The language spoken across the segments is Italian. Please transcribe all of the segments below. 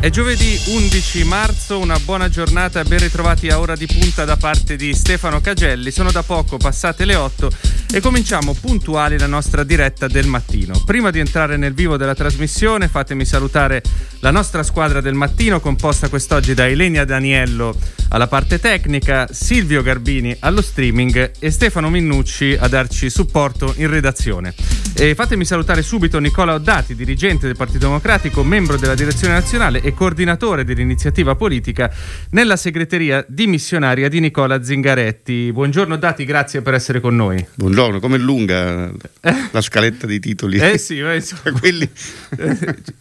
È giovedì 11 marzo, una buona giornata ben ritrovati a ora di punta da parte di Stefano Cagelli. Sono da poco passate le 8 e cominciamo puntuali la nostra diretta del mattino. Prima di entrare nel vivo della trasmissione fatemi salutare la nostra squadra del mattino composta quest'oggi da Elenia Daniello alla parte tecnica, Silvio Garbini allo streaming e Stefano Minnucci a darci supporto in redazione. E fatemi salutare subito Nicola Oddati, dirigente del Partito Democratico, membro della direzione nazionale e coordinatore dell'iniziativa politica nella segreteria dimissionaria di Nicola Zingaretti. Buongiorno Oddati, grazie per essere con noi. Buongiorno, come lunga la scaletta dei titoli? Eh sì, beh, quelli...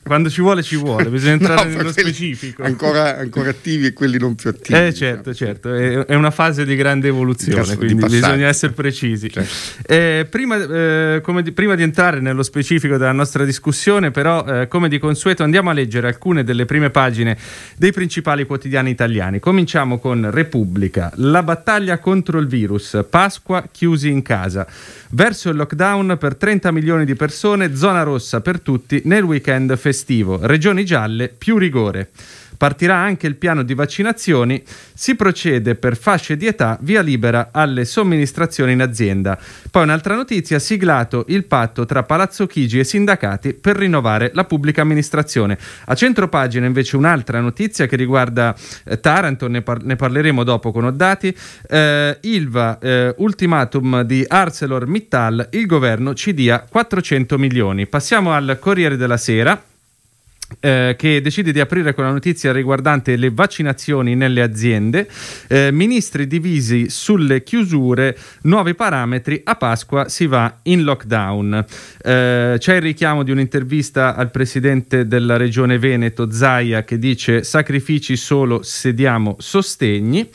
quando ci vuole ci vuole, bisogna entrare no, nello specifico. Ancora, ancora, attivi e quelli non più attivi. Eh certo, certo, è, una fase di grande evoluzione, di quindi di bisogna essere precisi. Certo. Eh, prima, eh, di, prima, di, entrare nello specifico della nostra discussione, però, eh, come di consueto, andiamo a leggere alcune delle prime pagine dei principali quotidiani italiani. Cominciamo con Repubblica, la battaglia contro il virus, Pasqua chiusi in casa. Verso il lockdown per 30 milioni di persone, zona rossa per tutti nel weekend festivo. Regioni gialle, più rigore. Partirà anche il piano di vaccinazioni, si procede per fasce di età via libera alle somministrazioni in azienda. Poi un'altra notizia, siglato il patto tra Palazzo Chigi e sindacati per rinnovare la pubblica amministrazione. A centro pagina invece un'altra notizia che riguarda eh, Taranto, ne, par- ne, parleremo dopo con Oddati. Eh, Ilva, eh, ultimatum di ArcelorMittal, il governo ci dia 400 milioni. Passiamo al Corriere della Sera. Eh, che decide di aprire con la notizia riguardante le vaccinazioni nelle aziende, eh, ministri divisi sulle chiusure, nuovi parametri, a Pasqua si va in lockdown. Eh, c'è il richiamo di un'intervista al presidente della regione Veneto, Zaia, che dice sacrifici solo se diamo sostegni.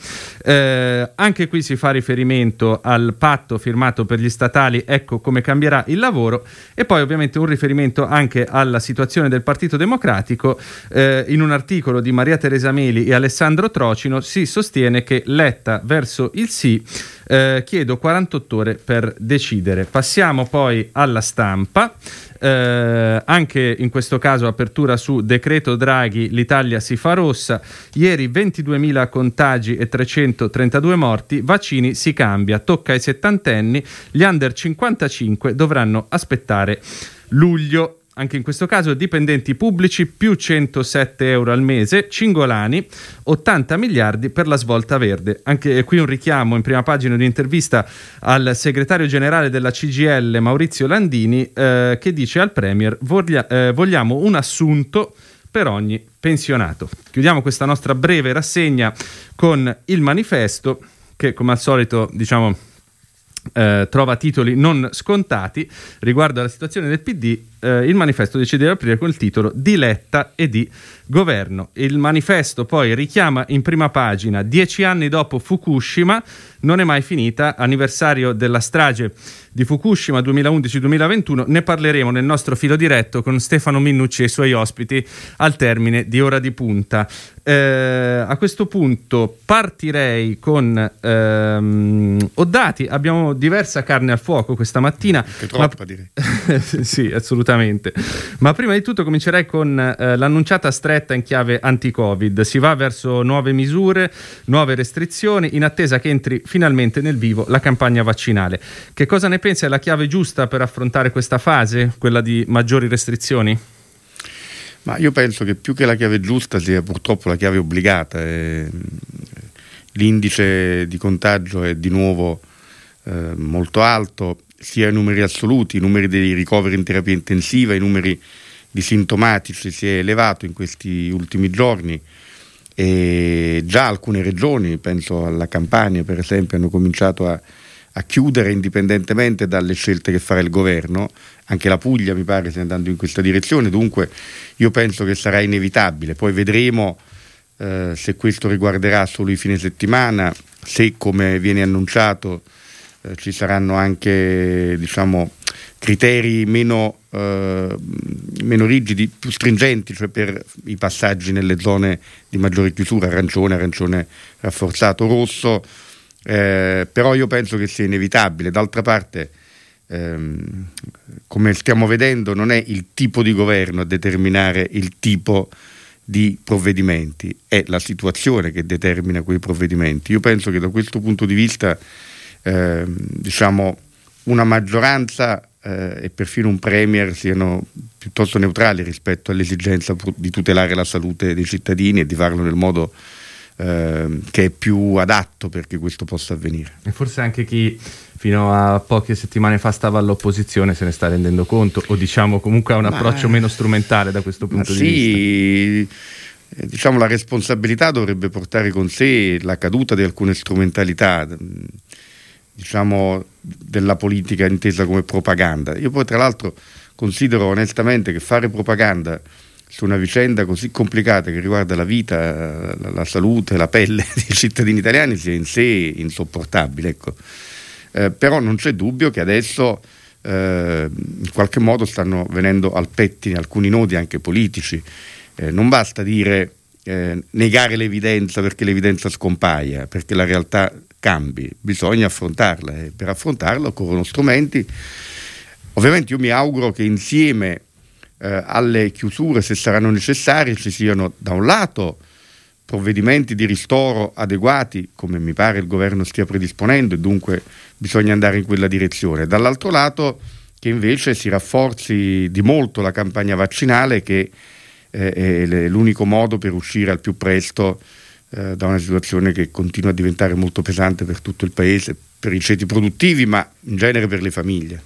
Eh, anche qui si fa riferimento al patto firmato per gli statali, ecco come cambierà il lavoro, e poi ovviamente un riferimento anche alla situazione del Partito Democratico Democratico, eh, in un articolo di Maria Teresa Meli e Alessandro Trocino si sostiene che Letta verso il sì eh, chiedo 48 ore per decidere. Passiamo poi alla stampa. Eh, anche in questo caso apertura su decreto Draghi, l'Italia si fa rossa. Ieri 22.000 contagi e 332 morti, vaccini si cambia, tocca ai settantenni, gli under 55 dovranno aspettare luglio anche in questo caso dipendenti pubblici più 107 euro al mese, Cingolani 80 miliardi per la svolta verde. Anche qui un richiamo in prima pagina di un'intervista al segretario generale della CGL Maurizio Landini eh, che dice al Premier voglia, eh, vogliamo un assunto per ogni pensionato. Chiudiamo questa nostra breve rassegna con il manifesto che come al solito diciamo eh, trova titoli non scontati riguardo alla situazione del PD eh, il manifesto decide di aprire col titolo Diletta e di governo. Il manifesto poi richiama in prima pagina, dieci anni dopo Fukushima, non è mai finita, anniversario della strage di Fukushima 2011-2021, ne parleremo nel nostro filo diretto con Stefano Minnucci e i suoi ospiti al termine di ora di punta. Eh, a questo punto partirei con ehm, Oddati, abbiamo diversa carne al fuoco questa mattina. Che troppa ma... direi. sì, assolutamente assolutamente. Ma prima di tutto comincerei con eh, l'annunciata stretta in chiave anti-Covid. Si va verso nuove misure, nuove restrizioni, in attesa che entri finalmente nel vivo la campagna vaccinale. Che cosa ne pensi? È la chiave giusta per affrontare questa fase, quella di maggiori restrizioni? Ma io penso che più che la chiave giusta sia purtroppo la chiave obbligata. Eh, l'indice di contagio è di nuovo eh, molto alto sia i numeri assoluti, i numeri dei ricoveri in terapia intensiva, i numeri di sintomatici si è elevato in questi ultimi giorni. E già alcune regioni, penso alla Campania per esempio, hanno cominciato a, a chiudere indipendentemente dalle scelte che farà il governo, anche la Puglia mi pare stia andando in questa direzione, dunque io penso che sarà inevitabile, poi vedremo eh, se questo riguarderà solo i fine settimana, se come viene annunciato eh, ci saranno anche diciamo, criteri meno, eh, meno, rigidi, più stringenti, cioè per i passaggi nelle zone di maggiore chiusura, arancione, arancione rafforzato, rosso, eh, però io penso che sia inevitabile. D'altra parte, ehm, come stiamo vedendo, non è il tipo di governo a determinare il tipo di provvedimenti, è la situazione che determina quei provvedimenti. Io penso che da questo punto di vista eh, diciamo, una maggioranza eh, e perfino un premier siano piuttosto neutrali rispetto all'esigenza di tutelare la salute dei cittadini e di farlo nel modo eh, che è più adatto perché questo possa avvenire. E forse anche chi fino a poche settimane fa stava all'opposizione se ne sta rendendo conto o diciamo comunque ha un approccio meno strumentale da questo punto di sì, vista. Eh, diciamo la responsabilità dovrebbe portare con sé la caduta di alcune strumentalità diciamo, della politica intesa come propaganda. Io poi tra l'altro considero onestamente che fare propaganda su una vicenda così complicata che riguarda la vita, la, la salute, la pelle dei cittadini italiani sia in sé insopportabile. Ecco. Eh, però non c'è dubbio che adesso eh, in qualche modo stanno venendo al pettine alcuni nodi anche politici. Eh, non basta dire eh, negare l'evidenza perché l'evidenza scompaia, perché la realtà cambi, bisogna affrontarla e per affrontarla occorrono strumenti. Ovviamente io mi auguro che insieme eh, alle chiusure, se saranno necessarie, ci siano da un lato provvedimenti di ristoro adeguati, come mi pare il governo stia predisponendo, e dunque bisogna andare in quella direzione. Dall'altro lato che invece si rafforzi di molto la campagna vaccinale, che eh, è l'unico modo per uscire al più presto eh, da una situazione che continua a diventare molto pesante per tutto il paese, per i ceti produttivi, ma in genere per le famiglie.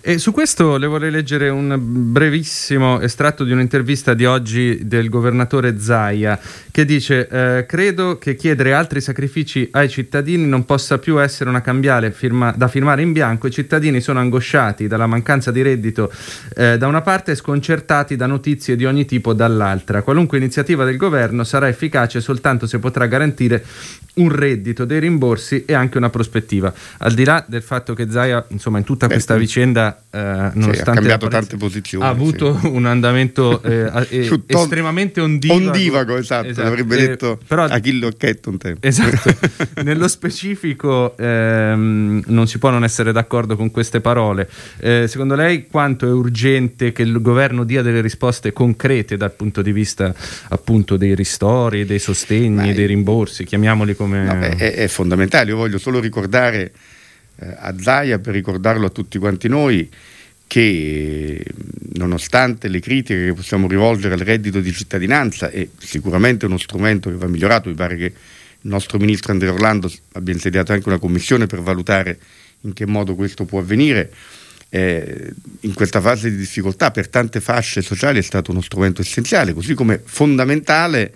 E su questo le vorrei leggere un brevissimo estratto di un'intervista di oggi del governatore Zaia che dice eh, credo che chiedere altri sacrifici ai cittadini non possa più essere una cambiale firma- da firmare in bianco. I cittadini sono angosciati dalla mancanza di reddito eh, da una parte e sconcertati da notizie di ogni tipo dall'altra. Qualunque iniziativa del governo sarà efficace soltanto se potrà garantire un reddito, dei rimborsi e anche una prospettiva. Al di là del fatto che Zaia, insomma, in tutta Beh, questa vicenda, eh, nonostante ha cambiato tante posizioni, ha avuto sì. un andamento eh, eh, estremamente ondivago. Ondivago, esatto, esatto. l'avrebbe eh, detto però, Achille Occhetto un tempo. Esatto. Nello specifico ehm, non si può non essere d'accordo con queste parole. Eh, secondo lei quanto è urgente che il governo dia delle risposte concrete dal punto di vista appunto dei ristori, dei sostegni, Beh, dei rimborsi, chiamiamoli come... No, è, è, fondamentale, io voglio solo ricordare eh, a Zaia, per ricordarlo a tutti quanti noi, che nonostante le critiche che possiamo rivolgere al reddito di cittadinanza, è sicuramente uno strumento che va migliorato, mi pare che il nostro ministro Andrea Orlando abbia insediato anche una commissione per valutare in che modo questo può avvenire, eh, in questa fase di difficoltà per tante fasce sociali è stato uno strumento essenziale, così come fondamentale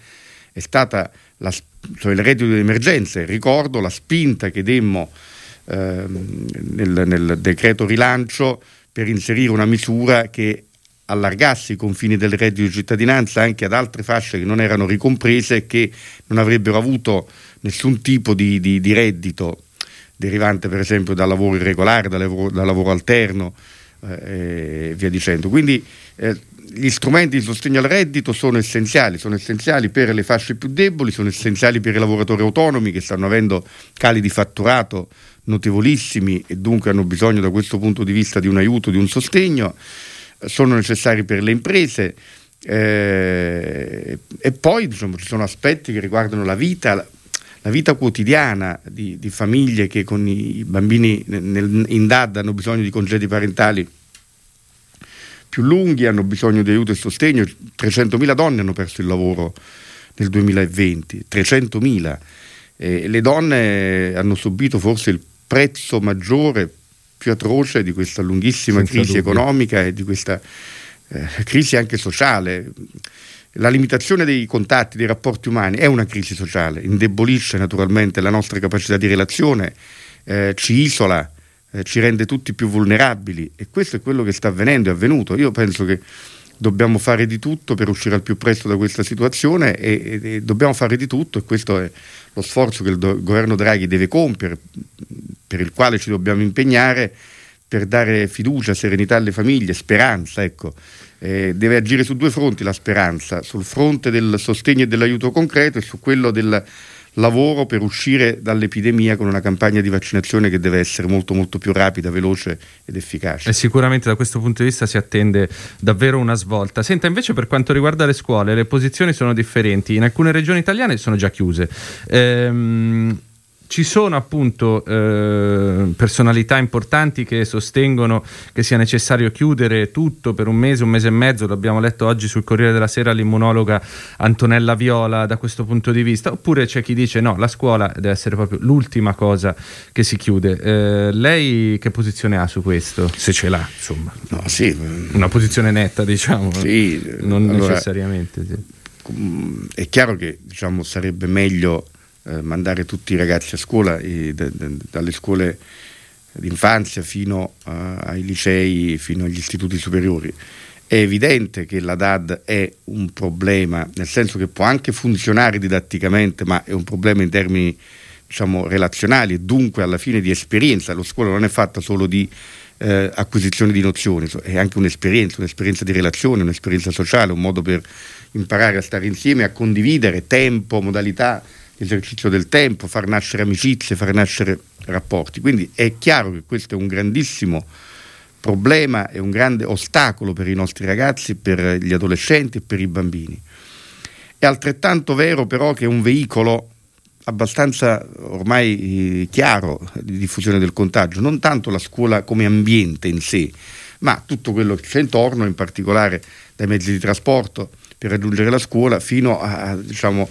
è stata la, cioè il reddito di emergenza. Ricordo la spinta che demmo eh, nel, nel, decreto rilancio per inserire una misura che allargasse i confini del reddito di cittadinanza anche ad altre fasce che non erano ricomprese e che non avrebbero avuto nessun tipo di, di, di reddito derivante per esempio dal lavoro irregolare, dal lavoro, dal lavoro alterno eh, e via dicendo. Quindi eh, gli strumenti di sostegno al reddito sono essenziali, sono essenziali per le fasce più deboli, sono essenziali per i lavoratori autonomi che stanno avendo cali di fatturato notevolissimi e dunque hanno bisogno da questo punto di vista di un aiuto, di un sostegno, sono necessari per le imprese. Eh, e poi diciamo, ci sono aspetti che riguardano la vita, la vita quotidiana di, di famiglie che con i bambini nel, in DAD hanno bisogno di congedi parentali più lunghi, hanno bisogno di aiuto e sostegno. 300.000 donne hanno perso il lavoro nel 2020, 300.000. Eh, le donne hanno subito forse il prezzo maggiore, più atroce di questa lunghissima Senza crisi dubbio. economica e di questa eh, crisi anche sociale. La limitazione dei contatti, dei rapporti umani è una crisi sociale, indebolisce naturalmente la nostra capacità di relazione, eh, ci isola, eh, ci rende tutti più vulnerabili e questo è quello che sta avvenendo, è avvenuto. Io penso che dobbiamo fare di tutto per uscire al più presto da questa situazione e, e, e dobbiamo fare di tutto e questo è lo sforzo che il do- governo Draghi deve compiere, per il quale ci dobbiamo impegnare per dare fiducia, serenità alle famiglie, speranza, ecco. Eh, deve agire su due fronti la speranza, sul fronte del sostegno e dell'aiuto concreto e su quello del lavoro per uscire dall'epidemia con una campagna di vaccinazione che deve essere molto molto più rapida, veloce ed efficace. E sicuramente da questo punto di vista si attende davvero una svolta. Senta, invece per quanto riguarda le scuole, le posizioni sono differenti. In alcune regioni italiane sono già chiuse. Ehm, ci sono appunto eh, personalità importanti che sostengono che sia necessario chiudere tutto per un mese, un mese e mezzo, l'abbiamo letto oggi sul Corriere della Sera l'immunologa Antonella Viola da questo punto di vista, oppure c'è chi dice no, la scuola deve essere proprio l'ultima cosa che si chiude. Eh, lei che posizione ha su questo? Se ce l'ha, insomma. No, sì. Una posizione netta, diciamo. Sì, non allora, necessariamente. Sì. È chiaro che diciamo, sarebbe meglio eh, mandare tutti i ragazzi a scuola, e, d- d- dalle scuole d'infanzia fino uh, ai licei, fino agli istituti superiori. È evidente che la DAD è un problema, nel senso che può anche funzionare didatticamente, ma è un problema in termini diciamo, relazionali e dunque alla fine di esperienza. La scuola non è fatta solo di eh, acquisizione di nozioni, è anche un'esperienza, un'esperienza di relazione, un'esperienza sociale, un modo per imparare a stare insieme, a condividere tempo, modalità esercizio del tempo, far nascere amicizie, far nascere rapporti. Quindi è chiaro che questo è un grandissimo problema, è un grande ostacolo per i nostri ragazzi, per gli adolescenti e per i bambini. È altrettanto vero però che è un veicolo abbastanza ormai eh, chiaro di diffusione del contagio, non tanto la scuola come ambiente in sé, ma tutto quello che c'è intorno, in particolare dai mezzi di trasporto per raggiungere la scuola fino a, diciamo,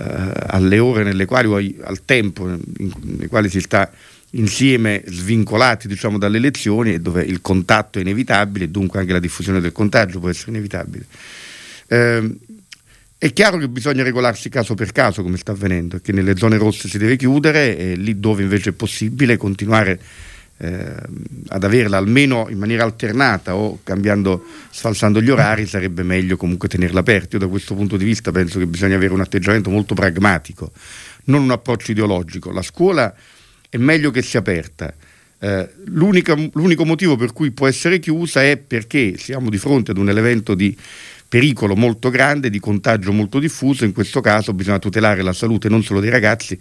alle ore nelle quali, al tempo nei quali si sta insieme svincolati diciamo, dalle elezioni e dove il contatto è inevitabile e dunque anche la diffusione del contagio può essere inevitabile. Eh, è chiaro che bisogna regolarsi caso per caso come sta avvenendo che nelle zone rosse si deve chiudere e lì dove invece è possibile continuare eh, ad averla almeno in maniera alternata o cambiando, sfalsando gli orari sarebbe meglio comunque tenerla aperta. Io da questo punto di vista penso che bisogna avere un atteggiamento molto pragmatico, non un approccio ideologico. La scuola è meglio che sia aperta. Eh, l'unico motivo per cui può essere chiusa è perché siamo di fronte ad un evento di pericolo molto grande, di contagio molto diffuso, in questo caso bisogna tutelare la salute non solo dei ragazzi,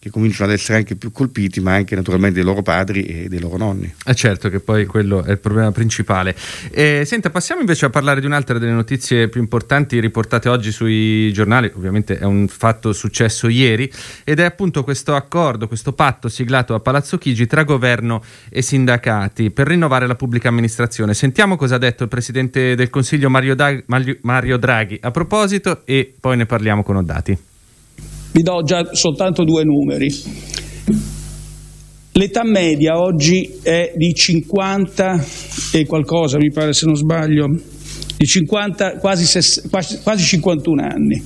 che cominciano ad essere anche più colpiti, ma anche naturalmente dei loro padri e dei loro nonni. Eh certo che poi quello è il problema principale. Eh, senta, passiamo invece a parlare di un'altra delle notizie più importanti riportate oggi sui giornali, ovviamente è un fatto successo ieri, ed è appunto questo accordo, questo patto siglato a Palazzo Chigi tra governo e sindacati per rinnovare la pubblica amministrazione. Sentiamo cosa ha detto il Presidente del Consiglio Mario, da- Mario Draghi a proposito e poi ne parliamo con Oddati. Vi do già soltanto due numeri. L'età media oggi è di 50 e qualcosa, mi pare se non sbaglio, di 50, quasi, quasi 51 anni.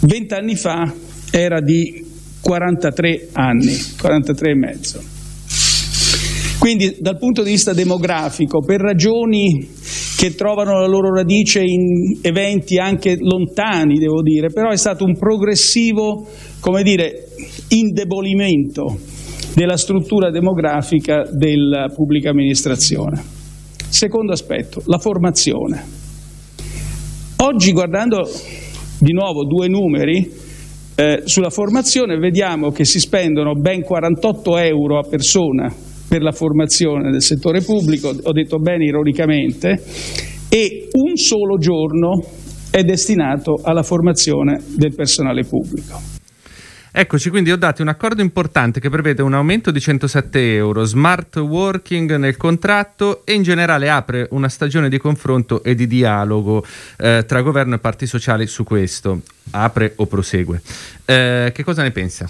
Vent'anni fa era di 43 anni, 43 e mezzo. Quindi dal punto di vista demografico, per ragioni che trovano la loro radice in eventi anche lontani, devo dire, però è stato un progressivo, come dire, indebolimento della struttura demografica della pubblica amministrazione. Secondo aspetto, la formazione. Oggi guardando di nuovo due numeri, eh, sulla formazione vediamo che si spendono ben 48 euro a persona per la formazione del settore pubblico, ho detto bene ironicamente, e un solo giorno è destinato alla formazione del personale pubblico. Eccoci, quindi ho dato un accordo importante che prevede un aumento di 107 euro, smart working nel contratto e in generale apre una stagione di confronto e di dialogo eh, tra governo e parti sociali su questo. Apre o prosegue. Eh, che cosa ne pensa?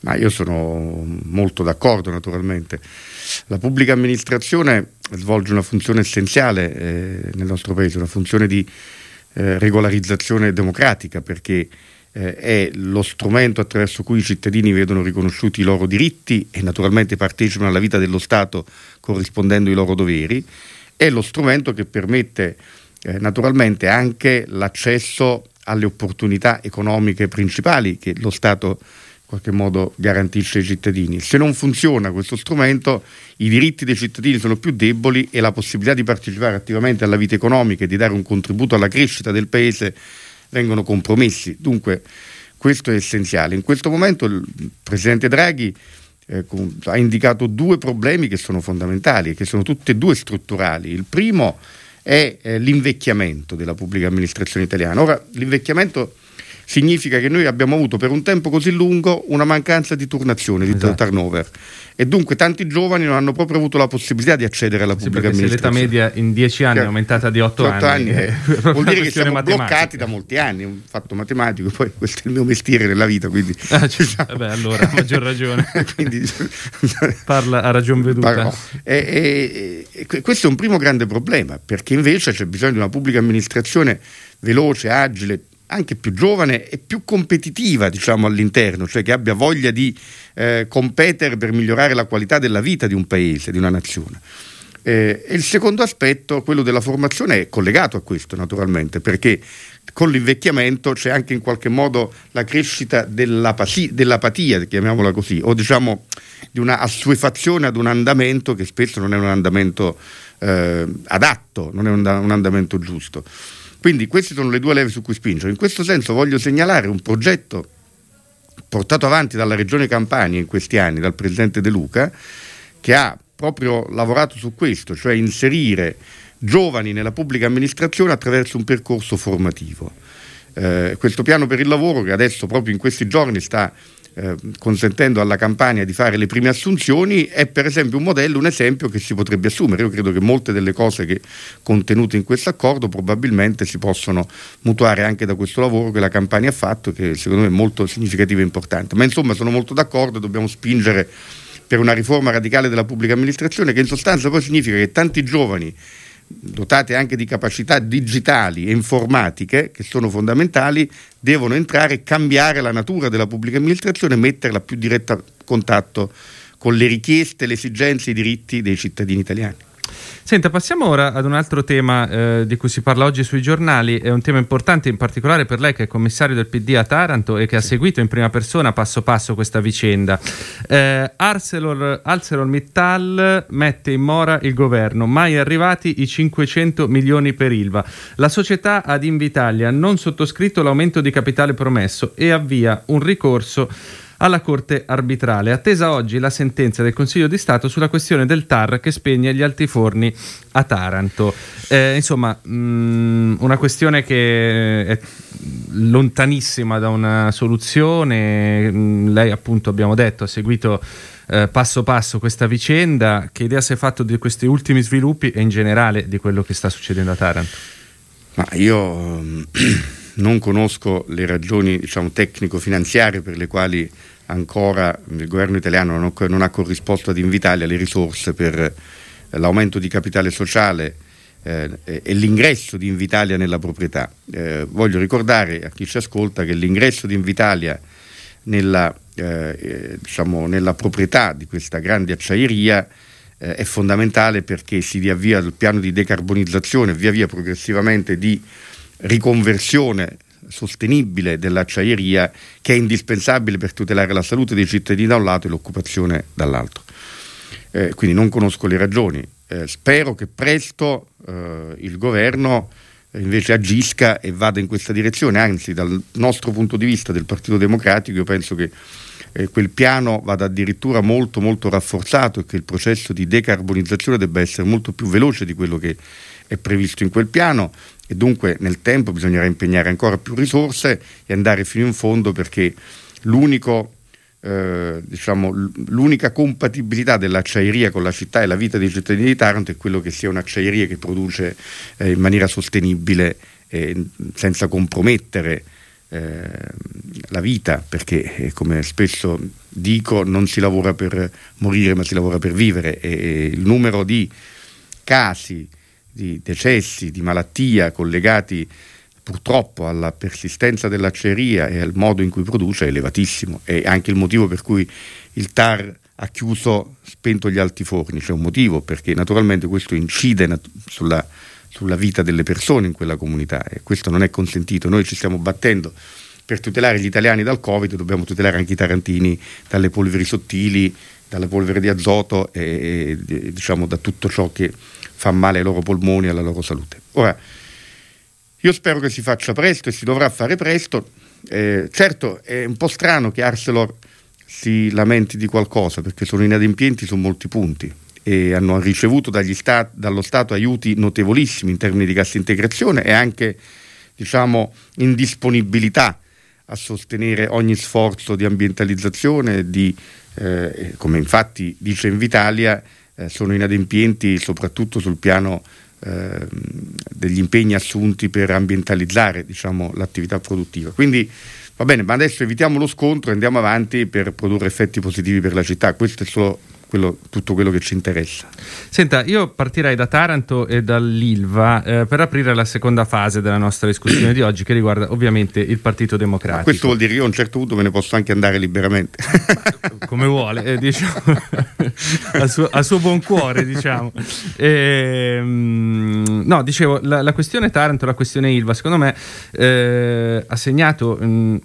Ma io sono molto d'accordo naturalmente. La pubblica amministrazione svolge una funzione essenziale eh, nel nostro paese, una funzione di eh, regolarizzazione democratica perché eh, è lo strumento attraverso cui i cittadini vedono riconosciuti i loro diritti e naturalmente partecipano alla vita dello Stato corrispondendo ai loro doveri, è lo strumento che permette eh, naturalmente anche l'accesso alle opportunità economiche principali che lo Stato qualche modo garantisce ai cittadini. Se non funziona questo strumento, i diritti dei cittadini sono più deboli e la possibilità di partecipare attivamente alla vita economica e di dare un contributo alla crescita del Paese vengono compromessi. Dunque questo è essenziale. In questo momento il Presidente Draghi eh, ha indicato due problemi che sono fondamentali e che sono tutti e due strutturali. Il primo è eh, l'invecchiamento della pubblica amministrazione italiana. Ora, l'invecchiamento significa che noi abbiamo avuto per un tempo così lungo una mancanza di turnazione, di esatto. turnover e dunque tanti giovani non hanno proprio avuto la possibilità di accedere alla sì, pubblica amministrazione. l'età media in 10 anni è aumentata di 8, 8 anni. anni vuol dire che siamo matematica. bloccati da molti anni, è un fatto matematico, poi questo è il mio mestiere nella vita, quindi... Ah, cioè, diciamo. vabbè, allora, maggior ragione. quindi, Parla a ragion veduta. E, e, e, questo è un primo grande problema, perché invece c'è bisogno di una pubblica amministrazione veloce, agile, anche più giovane e più competitiva diciamo, all'interno, cioè che abbia voglia di eh, competere per migliorare la qualità della vita di un paese, di una nazione. Eh, e il secondo aspetto, quello della formazione, è collegato a questo naturalmente, perché con l'invecchiamento c'è anche in qualche modo la crescita dell'apatia, dell'apatia chiamiamola così, o diciamo di una assuefazione ad un andamento che spesso non è un andamento eh, adatto, non è un, un andamento giusto. Quindi queste sono le due leve su cui spingere. In questo senso voglio segnalare un progetto portato avanti dalla Regione Campania in questi anni, dal Presidente De Luca, che ha proprio lavorato su questo, cioè inserire giovani nella pubblica amministrazione attraverso un percorso formativo. Eh, questo piano per il lavoro che adesso proprio in questi giorni sta eh, consentendo alla campagna di fare le prime assunzioni è per esempio un modello, un esempio che si potrebbe assumere. Io credo che molte delle cose che contenute in questo accordo probabilmente si possono mutuare anche da questo lavoro che la campagna ha fatto, che secondo me è molto significativo e importante. Ma insomma sono molto d'accordo, dobbiamo spingere per una riforma radicale della pubblica amministrazione che in sostanza poi significa che tanti giovani dotate anche di capacità digitali e informatiche che sono fondamentali, devono entrare e cambiare la natura della pubblica amministrazione e metterla a più diretta contatto con le richieste, le esigenze e i diritti dei cittadini italiani. Senta, passiamo ora ad un altro tema eh, di cui si parla oggi sui giornali, è un tema importante in particolare per lei che è commissario del PD a Taranto e che ha seguito in prima persona passo passo questa vicenda. Eh, Arcelor, ArcelorMittal mette in mora il governo, mai arrivati i 500 milioni per Ilva. La società ad Invitalia non sottoscritto l'aumento di capitale promesso e avvia un ricorso alla Corte arbitrale. Attesa oggi la sentenza del Consiglio di Stato sulla questione del TAR che spegne gli altiforni a Taranto. Eh, insomma, mh, mm, una questione che è lontanissima da una soluzione. Mm, lei, appunto, abbiamo detto, ha seguito eh, passo passo questa vicenda. Che idea si è fatto di questi ultimi sviluppi e in generale di quello che sta succedendo a Taranto? Ma io non conosco le ragioni diciamo, tecnico-finanziarie per le quali ancora il governo italiano non, ha corrisposto ad Invitalia le risorse per eh, l'aumento di capitale sociale eh, e l'ingresso di Invitalia nella proprietà. Eh, voglio ricordare a chi ci ascolta che l'ingresso di Invitalia nella, eh, diciamo, nella proprietà di questa grande acciaieria eh, è fondamentale perché si riavvia il piano di decarbonizzazione via via progressivamente di riconversione sostenibile dell'acciaieria che è indispensabile per tutelare la salute dei cittadini da un lato e l'occupazione dall'altro. Eh, quindi non conosco le ragioni. Eh, spero che presto eh, il governo eh, invece agisca e vada in questa direzione, anzi dal nostro punto di vista del Partito Democratico io penso che eh, quel piano vada addirittura molto molto rafforzato e che il processo di decarbonizzazione debba essere molto più veloce di quello che è previsto in quel piano e dunque nel tempo bisognerà impegnare ancora più risorse e andare fino in fondo perché eh, diciamo, l'unica compatibilità dell'acciaieria con la città e la vita dei cittadini di Taranto è quello che sia un'acciaieria che produce eh, in maniera sostenibile e senza compromettere eh, la vita, perché eh, come spesso dico non si lavora per morire ma si lavora per vivere. E il numero di casi di decessi, di malattia collegati purtroppo alla persistenza dell'acceria e al modo in cui produce è elevatissimo. È anche il motivo per cui il TAR ha chiuso, spento gli altiforni. C'è un motivo perché naturalmente questo incide nat- sulla, sulla vita delle persone in quella comunità e questo non è consentito. Noi ci stiamo battendo per tutelare gli italiani dal Covid dobbiamo tutelare anche i tarantini dalle polveri sottili, dalle polveri di azoto e, e diciamo da tutto ciò che fa male ai loro polmoni e alla loro salute. Ora, io spero che si faccia presto e si dovrà fare presto. Eh, certo, è un po' strano che Arcelor si lamenti di qualcosa perché sono inadempienti su molti punti e hanno ricevuto stat- dallo Stato aiuti notevolissimi in termini di cassa integrazione e anche diciamo, indisponibilità a sostenere ogni sforzo di ambientalizzazione, di, eh, come infatti dice Invitalia, eh, sono inadempienti soprattutto sul piano eh, degli impegni assunti per ambientalizzare diciamo, l'attività produttiva. Quindi va bene, ma adesso evitiamo lo scontro e andiamo avanti per produrre effetti positivi per la città. Questo è solo quello, tutto quello che ci interessa. Senta, io partirei da Taranto e dall'Ilva eh, per aprire la seconda fase della nostra discussione di oggi che riguarda ovviamente il Partito Democratico. Ma questo vuol dire che io a un certo punto me ne posso anche andare liberamente. Come vuole, eh, diciamo, a, suo, a, suo, buon cuore, diciamo. E, ehm, no, dicevo, la, la, questione Taranto, la questione Ilva, secondo me eh, ha segnato... Mh, mm,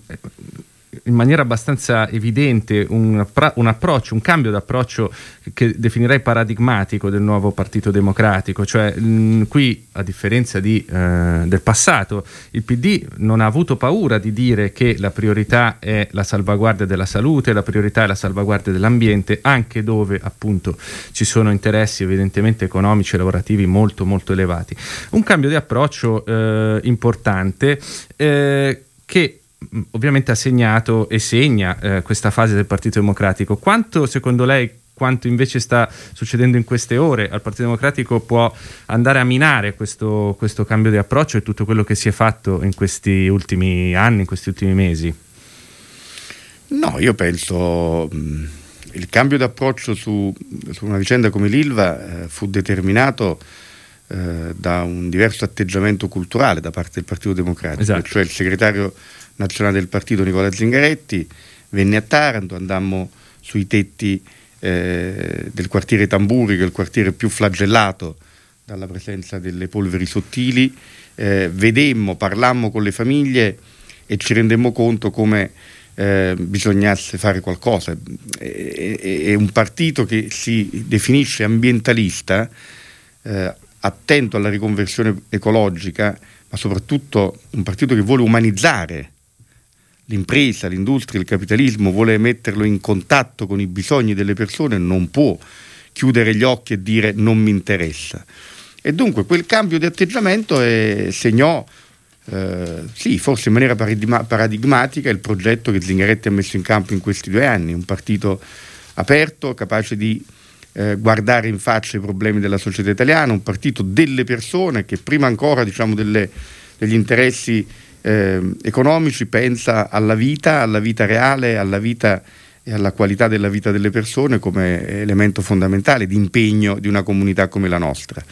in maniera abbastanza evidente un, un approccio, un cambio d'approccio che definirei paradigmatico del nuovo Partito Democratico, cioè mh, qui a differenza di, eh, del passato il PD non ha avuto paura di dire che la priorità è la salvaguardia della salute, la priorità è la salvaguardia dell'ambiente, anche dove appunto ci sono interessi evidentemente economici e lavorativi molto molto elevati. Un cambio di approccio eh, importante eh, che ovviamente ha segnato e segna eh, questa fase del Partito Democratico. Quanto secondo lei quanto invece sta succedendo in queste ore al Partito Democratico può andare a minare questo, questo, cambio di approccio e tutto quello che si è fatto in questi ultimi anni, in questi ultimi mesi? No, io penso mh, il cambio di approccio su, su, una vicenda come l'Ilva eh, fu determinato eh, da un diverso atteggiamento culturale da parte del Partito Democratico, esatto. cioè il segretario nazionale del partito Nicola Zingaretti, venne a Taranto, andammo sui tetti eh, del quartiere Tamburi, che è il quartiere più flagellato dalla presenza delle polveri sottili, eh, vedemmo, parlammo con le famiglie e ci rendemmo conto come eh, bisognasse fare qualcosa. È, un partito che si definisce ambientalista, eh, attento alla riconversione ecologica, ma soprattutto un partito che vuole umanizzare l'impresa, l'industria, il capitalismo vuole metterlo in contatto con i bisogni delle persone, non può chiudere gli occhi e dire non mi interessa. E dunque quel cambio di atteggiamento è, segnò, eh, sì, forse in maniera paradigma, paradigmatica il progetto che Zingaretti ha messo in campo in questi due anni, un partito aperto, capace di eh, guardare in faccia i problemi della società italiana, un partito delle persone che prima ancora diciamo, delle, degli interessi eh, economici pensa alla vita, alla vita reale, alla vita e alla qualità della vita delle persone come elemento fondamentale di impegno di una comunità come la nostra.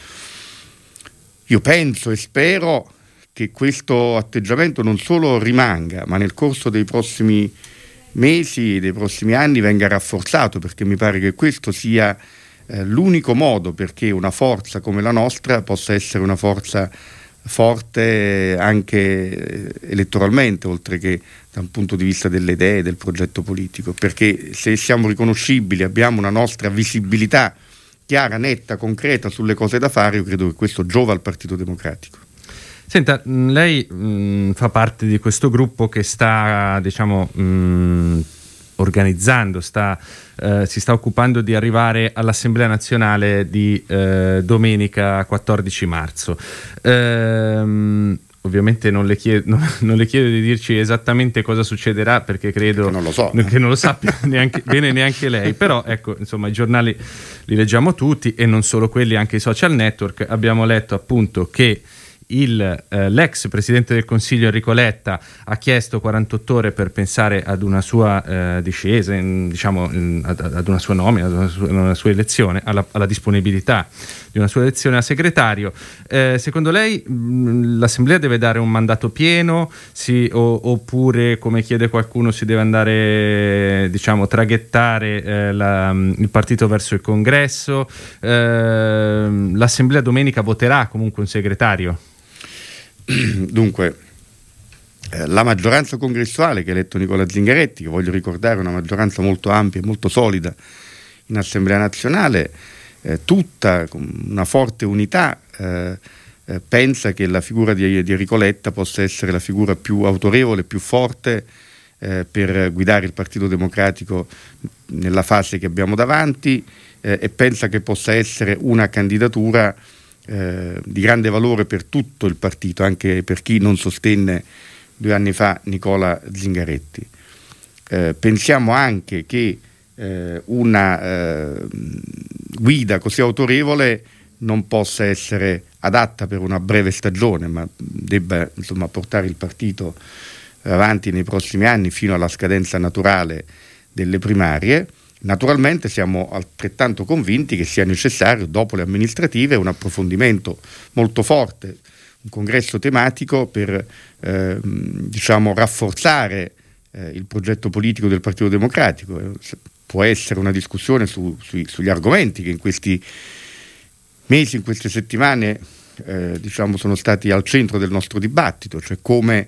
Io penso e spero che questo atteggiamento non solo rimanga, ma nel corso dei prossimi mesi, dei prossimi anni venga rafforzato, perché mi pare che questo sia eh, l'unico modo perché una forza come la nostra possa essere una forza forte anche elettoralmente, oltre che da un punto di vista delle idee, del progetto politico, perché se siamo riconoscibili, abbiamo una nostra visibilità chiara, netta, concreta sulle cose da fare, io credo che questo giova al Partito Democratico. Senta, lei mh, fa parte di questo gruppo che sta, diciamo, mh, organizzando, sta, eh, si sta occupando di arrivare all'Assemblea nazionale di eh, domenica 14 marzo. Ehm, ovviamente non le, chiedo, non le, chiedo, di dirci esattamente cosa succederà perché credo che non lo, so. che non lo sappia neanche, bene neanche lei, però ecco, insomma, i giornali li leggiamo tutti e non solo quelli, anche i social network. Abbiamo letto appunto che il, eh, l'ex presidente del Consiglio Enrico Letta ha chiesto 48 ore per pensare ad una sua eh, discesa, in, diciamo, in, ad, ad, una sua nomina, ad una sua, una sua elezione, alla, alla, disponibilità di una sua elezione a segretario. Eh, secondo lei mh, l'Assemblea deve dare un mandato pieno si, o, oppure, come chiede qualcuno, si deve andare, diciamo, traghettare eh, la, il partito verso il congresso? Eh, L'Assemblea domenica voterà comunque un segretario? Dunque, eh, la maggioranza congressuale che ha eletto Nicola Zingaretti, che voglio ricordare è una maggioranza molto ampia e molto solida in Assemblea nazionale, eh, tutta con una forte unità eh, eh, pensa che la figura di, di Enrico Letta possa essere la figura più autorevole, più forte eh, per guidare il Partito Democratico nella fase che abbiamo davanti e pensa che possa essere una candidatura eh, di grande valore per tutto il partito, anche per chi non sostenne due anni fa Nicola Zingaretti. Eh, pensiamo anche che eh, una eh, guida così autorevole non possa essere adatta per una breve stagione, ma debba insomma, portare il partito avanti nei prossimi anni fino alla scadenza naturale delle primarie. Naturalmente siamo altrettanto convinti che sia necessario, dopo le amministrative, un approfondimento molto forte, un congresso tematico per eh, diciamo, rafforzare eh, il progetto politico del Partito Democratico. Può essere una discussione su, sui, sugli argomenti che in questi mesi, in queste settimane eh, diciamo, sono stati al centro del nostro dibattito, cioè come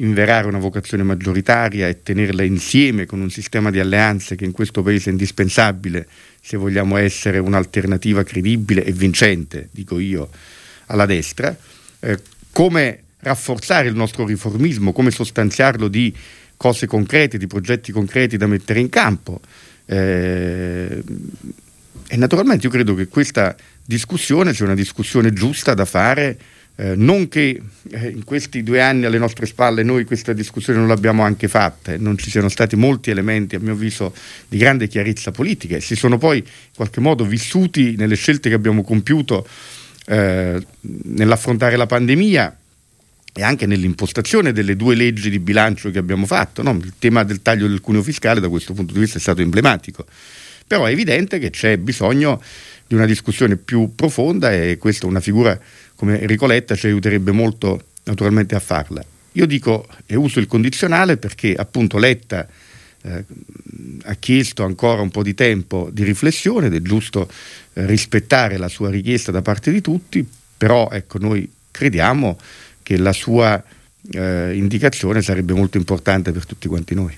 inverare una vocazione maggioritaria e tenerla insieme con un sistema di alleanze che in questo Paese è indispensabile se vogliamo essere un'alternativa credibile e vincente, dico io, alla destra, eh, come rafforzare il nostro riformismo, come sostanziarlo di cose concrete, di progetti concreti da mettere in campo. Eh, e naturalmente io credo che questa discussione sia una discussione giusta da fare eh, non che eh, in questi due anni alle nostre spalle noi questa discussione non l'abbiamo anche fatta, e non ci siano stati molti elementi, a mio avviso, di grande chiarezza politica e si sono poi in qualche modo vissuti nelle scelte che abbiamo compiuto eh, nell'affrontare la pandemia e anche nell'impostazione delle due leggi di bilancio che abbiamo fatto. No? Il tema del taglio del cuneo fiscale da questo punto di vista è stato emblematico. Però è evidente che c'è bisogno di una discussione più profonda e questa una figura come Enrico Letta ci aiuterebbe molto naturalmente a farla. Io dico e uso il condizionale perché appunto Letta eh, ha chiesto ancora un po' di tempo di riflessione ed è giusto eh, rispettare la sua richiesta da parte di tutti, però ecco, noi crediamo che la sua eh, indicazione sarebbe molto importante per tutti quanti noi.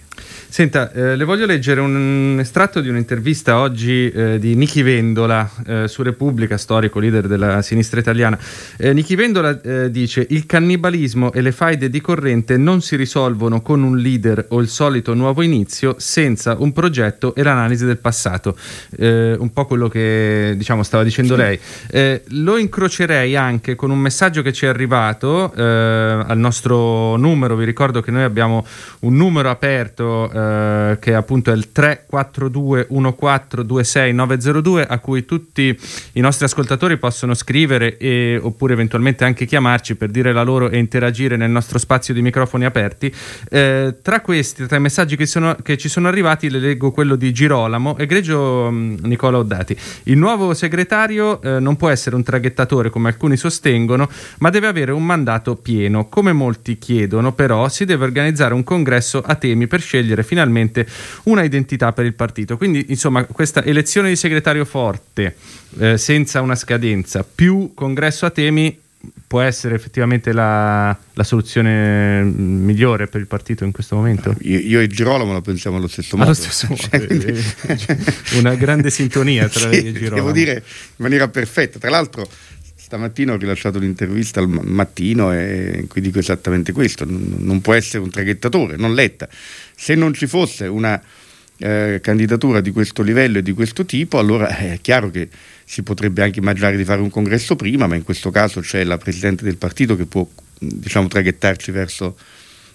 Senta, eh, le voglio leggere un estratto di un'intervista oggi eh, di Nichi Vendola eh, su Repubblica, storico leader della sinistra italiana. Eh, Nichi Vendola eh, dice: Il cannibalismo e le faide di corrente non si risolvono con un leader o il solito nuovo inizio senza un progetto e l'analisi del passato. Un po' quello che diciamo stava dicendo sì. lei. lo incrocerei anche con un messaggio che ci è arrivato al nostro numero. Vi ricordo che noi abbiamo un numero aperto eh, che appunto è il 342 1426 902 a cui tutti i nostri ascoltatori possono scrivere e, oppure eventualmente anche chiamarci per dire la loro e interagire nel nostro spazio di microfoni aperti. Eh, tra questi, tra i messaggi che, sono, che, ci sono arrivati, le leggo quello di Girolamo. Egregio mh, mm, Nicola Oddati. Il nuovo segretario eh, non può essere un traghettatore come alcuni sostengono, ma deve avere un mandato pieno. Come molti chiedono, però, si deve organizzare un congresso a temi per scegliere finalmente una identità per il partito. Quindi, insomma, questa elezione di segretario forte eh, senza una scadenza più congresso a temi può essere effettivamente la, la, soluzione migliore per il partito in questo momento? Io, io e Girolamo la pensiamo allo stesso modo. Allo stesso modo. Cioè, Una grande sintonia tra sì, e Girolamo. Devo dire in maniera perfetta. Tra l'altro stamattina ho rilasciato un'intervista al mattino e cui dico esattamente questo. Non può essere un traghettatore, non letta. Se non ci fosse una eh, candidatura di questo livello e di questo tipo, allora è chiaro che si potrebbe anche immaginare di fare un congresso prima, ma in questo caso c'è la Presidente del partito che può diciamo, traghettarci verso,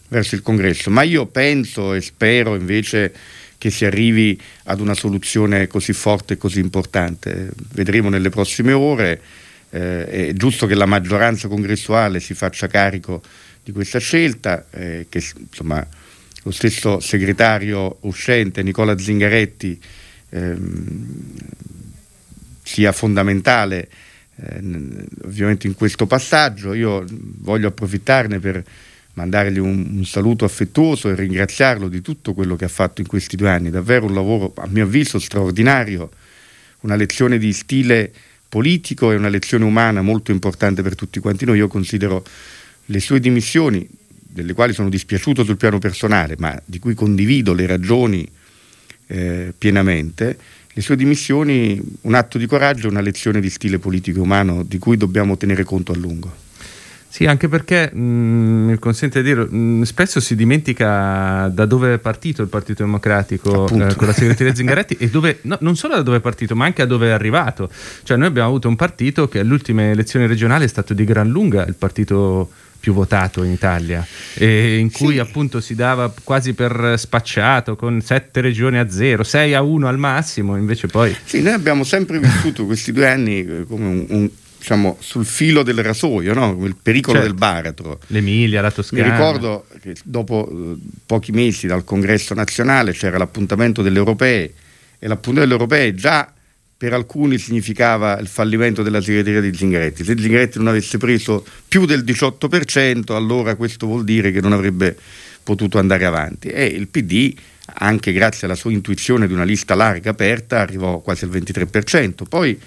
verso il congresso. Ma io penso e spero invece che si arrivi ad una soluzione così forte e così importante. Vedremo nelle prossime ore. Eh, è giusto che la maggioranza congressuale si faccia carico di questa scelta, eh, che insomma lo stesso segretario uscente Nicola Zingaretti ehm, sia fondamentale eh, ovviamente in questo passaggio. Io voglio approfittarne per mandargli un, un, saluto affettuoso e ringraziarlo di tutto quello che ha fatto in questi due anni, davvero un lavoro a mio avviso straordinario, una lezione di stile politico e una lezione umana molto importante per tutti quanti noi. Io considero le sue dimissioni delle quali sono dispiaciuto sul piano personale, ma di cui condivido le ragioni eh, pienamente, le sue dimissioni un atto di coraggio, una lezione di stile politico umano di cui dobbiamo tenere conto a lungo. Sì, anche perché mh, mm, mi consente di dire, mh, mm, spesso si dimentica da dove è partito il Partito Democratico eh, con la segreteria Zingaretti e dove, no, non solo da dove è partito, ma anche a dove è arrivato. Cioè, noi abbiamo avuto un partito che alle ultime elezioni regionali è stato di gran lunga il partito più votato in Italia e in cui sì. appunto si dava quasi per spacciato con sette regioni a zero, sei a uno al massimo, invece poi... Sì, noi abbiamo sempre vissuto questi due anni eh, come un, un diciamo, sul filo del rasoio, no? il pericolo certo. del baratro. L'Emilia, la Toscana. Mi ricordo che dopo eh, pochi mesi dal congresso nazionale c'era l'appuntamento delle europee e l'appuntamento delle europee già per alcuni significava il fallimento della segreteria di Zingaretti. Se Zingaretti non avesse preso più del 18%, allora questo vuol dire che non avrebbe potuto andare avanti. E il PD, anche grazie alla sua intuizione di una lista larga aperta, arrivò quasi al 23%. Poi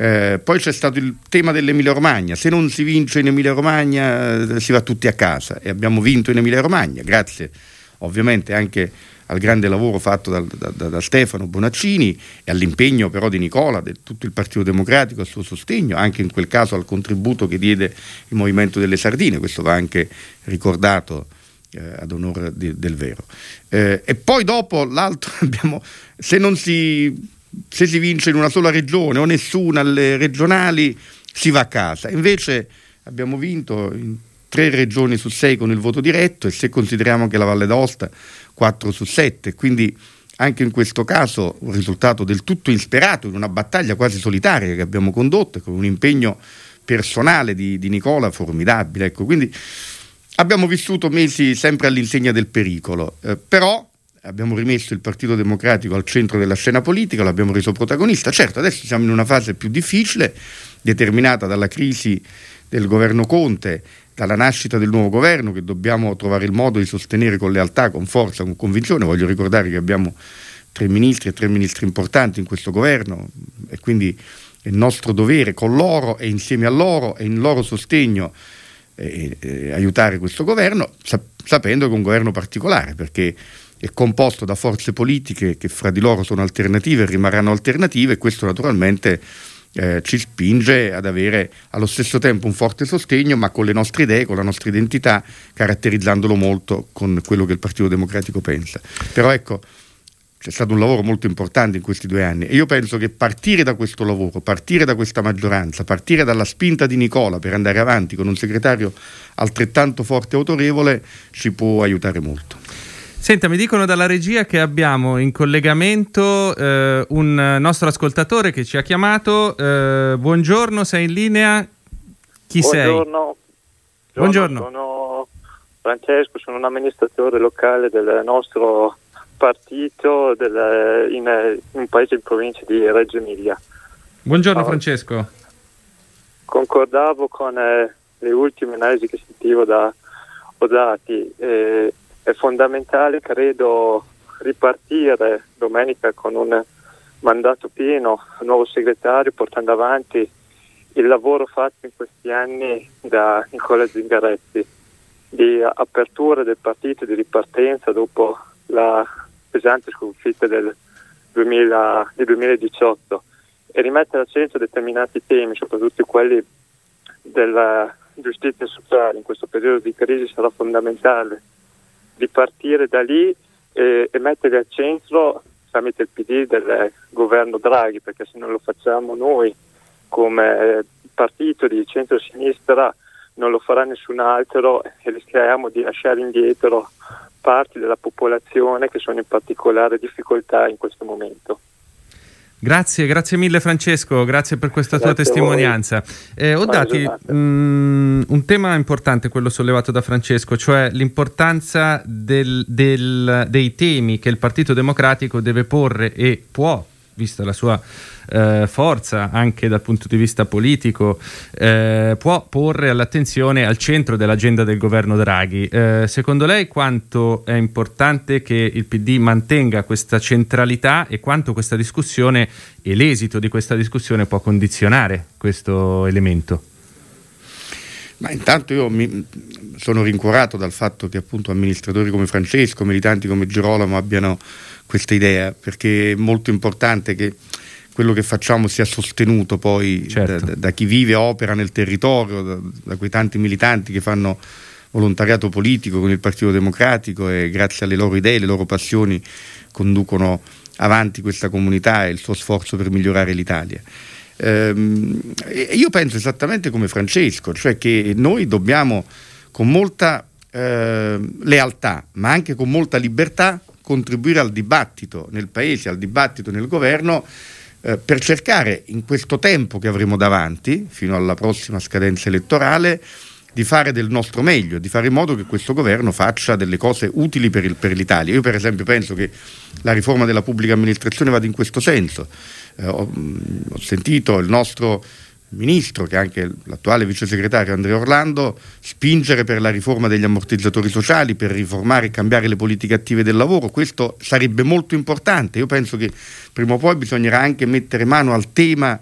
eh, poi c'è stato il tema dell'Emilia Romagna, se non si vince in Emilia Romagna eh, si va tutti a casa. E abbiamo vinto in Emilia Romagna, grazie ovviamente anche al grande lavoro fatto da, da, da Stefano Bonaccini e all'impegno però di Nicola, di tutto il Partito Democratico, al suo sostegno, anche in quel caso al contributo che diede il Movimento delle Sardine, questo va anche ricordato eh, ad onore di, del vero. Eh, e poi dopo l'altro abbiamo, se non si se si vince in una sola regione o nessuna alle regionali si va a casa. Invece abbiamo vinto in tre regioni su sei con il voto diretto e se consideriamo che la Valle d'Aosta 4 su 7, quindi anche in questo caso un risultato del tutto insperato in una battaglia quasi solitaria che abbiamo condotto con un impegno personale di, di Nicola formidabile. Ecco, quindi abbiamo vissuto mesi sempre all'insegna del pericolo, eh, però abbiamo rimesso il Partito Democratico al centro della scena politica, l'abbiamo reso protagonista. Certo, adesso siamo in una fase più difficile, determinata dalla crisi del governo Conte, dalla nascita del nuovo governo che dobbiamo trovare il modo di sostenere con lealtà, con forza, con convinzione. Voglio ricordare che abbiamo tre ministri e tre ministri importanti in questo governo e quindi è nostro dovere con loro e insieme a loro e in loro sostegno eh, eh, aiutare questo governo, sap- sapendo che è un governo particolare perché è composto da forze politiche che fra di loro sono alternative e rimarranno alternative e questo naturalmente eh, ci spinge ad avere allo stesso tempo un forte sostegno ma con le nostre idee, con la nostra identità, caratterizzandolo molto con quello che il Partito Democratico pensa. Però ecco, c'è stato un lavoro molto importante in questi due anni e io penso che partire da questo lavoro, partire da questa maggioranza, partire dalla spinta di Nicola per andare avanti con un segretario altrettanto forte e autorevole ci può aiutare molto. Senta, mi dicono dalla regia che abbiamo in collegamento eh, un nostro ascoltatore che ci ha chiamato. Eh, buongiorno, sei in linea? Chi buongiorno. sei? Buongiorno. Sono Francesco, sono un amministratore locale del nostro partito del, in un paese in provincia di Reggio Emilia. Buongiorno Francesco. Concordavo con eh, le ultime analisi che sentivo da Odati. Eh, è fondamentale, credo, ripartire domenica con un mandato pieno, nuovo segretario, portando avanti il lavoro fatto in questi anni da Nicola Zingaretti di apertura del partito, di ripartenza dopo la pesante sconfitta del, 2000, del 2018 e rimettere al centro determinati temi, soprattutto quelli della giustizia sociale. In questo periodo di crisi sarà fondamentale di partire da lì e, e mettere al centro tramite il PD del governo Draghi, perché se non lo facciamo noi come partito di centro-sinistra non lo farà nessun altro e rischiamo di lasciare indietro parti della popolazione che sono in particolare difficoltà in questo momento. Grazie, grazie mille Francesco, grazie per questa grazie tua testimonianza. Eh, ho dati mm, un tema importante, quello sollevato da Francesco, cioè l'importanza del, del, dei temi che il Partito Democratico deve porre e può, vista la sua eh, forza anche dal punto di vista politico eh, può porre all'attenzione al centro dell'agenda del governo Draghi. Eh, secondo lei quanto è importante che il PD mantenga questa centralità e quanto questa discussione e l'esito di questa discussione può condizionare questo elemento? Ma intanto io mi, sono rincuorato dal fatto che appunto amministratori come Francesco, militanti come Girolamo abbiano questa idea, perché è molto importante che quello che facciamo sia sostenuto poi certo. da, da, chi vive e opera nel territorio, da, da, quei tanti militanti che fanno volontariato politico con il Partito Democratico e grazie alle loro idee, alle loro passioni conducono avanti questa comunità e il suo sforzo per migliorare l'Italia. Ehm, io penso esattamente come Francesco, cioè che noi dobbiamo con molta eh, lealtà, ma anche con molta libertà, contribuire al dibattito nel Paese, al dibattito nel governo, eh, per cercare in questo tempo che avremo davanti, fino alla prossima scadenza elettorale, di fare del nostro meglio, di fare in modo che questo governo faccia delle cose utili per, il, per l'Italia. Io per esempio penso che la riforma della pubblica amministrazione vada in questo senso. Eh, ho, ho sentito il nostro ministro, che è anche l'attuale vice segretario Andrea Orlando, spingere per la riforma degli ammortizzatori sociali, per riformare e cambiare le politiche attive del lavoro. Questo sarebbe molto importante. Io penso che prima o poi bisognerà anche mettere mano al tema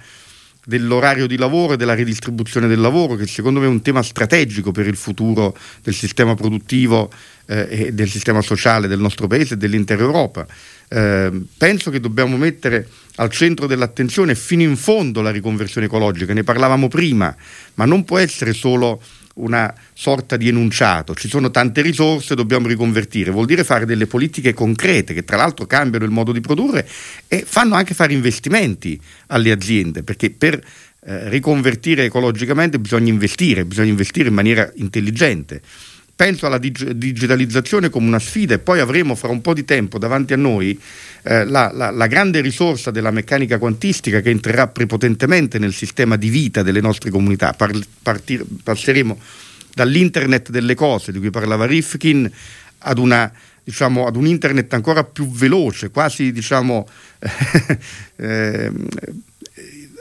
dell'orario di lavoro e della ridistribuzione del lavoro, che secondo me è un tema strategico per il futuro del sistema produttivo eh, e del sistema sociale del nostro Paese e dell'intera Europa. Eh, penso che dobbiamo mettere al centro dell'attenzione fino in fondo la riconversione ecologica, ne parlavamo prima, ma non può essere solo una sorta di enunciato, ci sono tante risorse, dobbiamo riconvertire, vuol dire fare delle politiche concrete che tra l'altro cambiano il modo di produrre e fanno anche fare investimenti alle aziende, perché per eh, riconvertire ecologicamente bisogna investire, bisogna investire in maniera intelligente. Penso alla dig- digitalizzazione come una sfida e poi avremo fra un po' di tempo davanti a noi eh, la, la, la, grande risorsa della meccanica quantistica che entrerà prepotentemente nel sistema di vita delle nostre comunità. Par- partir- passeremo dall'internet delle cose di cui parlava Rifkin ad, una, diciamo, ad un internet ancora più veloce, quasi diciamo, eh,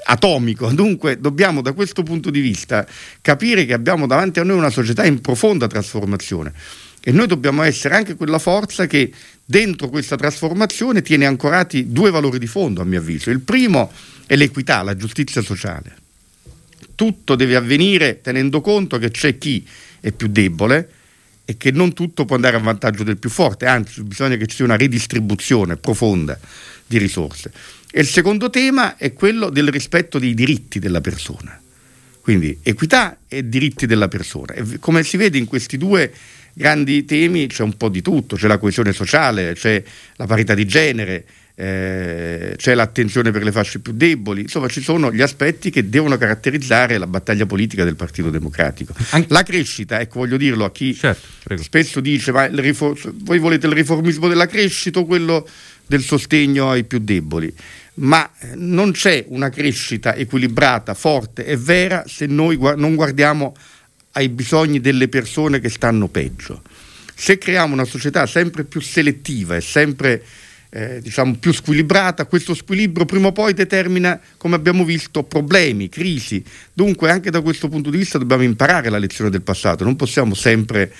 atomico. Dunque dobbiamo da questo punto di vista capire che abbiamo davanti a noi una società in profonda trasformazione e noi dobbiamo essere anche quella forza che dentro questa trasformazione tiene ancorati due valori di fondo, a mio avviso. Il primo è l'equità, la giustizia sociale. Tutto deve avvenire tenendo conto che c'è chi è più debole e che non tutto può andare a vantaggio del più forte, anzi bisogna che ci sia una ridistribuzione profonda di risorse. E il secondo tema è quello del rispetto dei diritti della persona. Quindi equità e diritti della persona. E come si vede in questi due grandi temi c'è un po' di tutto, c'è la coesione sociale, c'è la parità di genere, eh, c'è l'attenzione per le fasce più deboli, insomma ci sono gli aspetti che devono caratterizzare la battaglia politica del Partito Democratico. Anche... La crescita, ecco voglio dirlo a chi certo, spesso dice ma rifor- voi volete il riformismo della crescita o quello del sostegno ai più deboli? Ma non c'è una crescita equilibrata, forte e vera se noi non guardiamo ai bisogni delle persone che stanno peggio. Se creiamo una società sempre più selettiva e sempre eh, diciamo più squilibrata, questo squilibrio prima o poi determina, come abbiamo visto, problemi, crisi. Dunque anche da questo punto di vista dobbiamo imparare la lezione del passato, non possiamo sempre,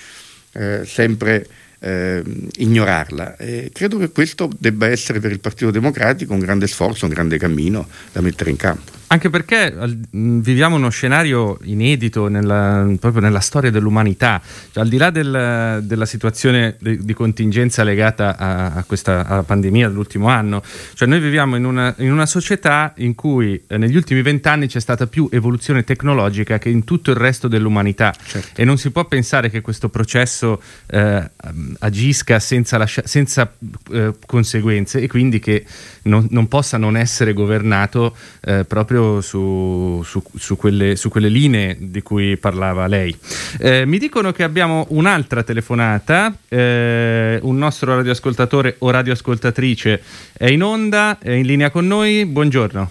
eh, sempre eh, ignorarla. E credo che questo debba essere per il Partito Democratico un grande sforzo, un grande cammino da mettere in campo. Anche perché viviamo uno scenario inedito nella, proprio nella storia dell'umanità, cioè, al di là del, della situazione di, di, contingenza legata a, a questa alla pandemia dell'ultimo anno, cioè noi viviamo in una, in una società in cui eh, negli ultimi vent'anni c'è stata più evoluzione tecnologica che in tutto il resto dell'umanità certo. e non si può pensare che questo processo eh, agisca senza, lascia, senza eh, conseguenze e quindi che non, non, possa non essere governato eh, proprio su, su, su, quelle, su, quelle, linee di cui parlava lei. Eh, mi dicono che abbiamo un'altra telefonata, eh, un nostro radioascoltatore o radioascoltatrice è in onda, è in linea con noi, buongiorno.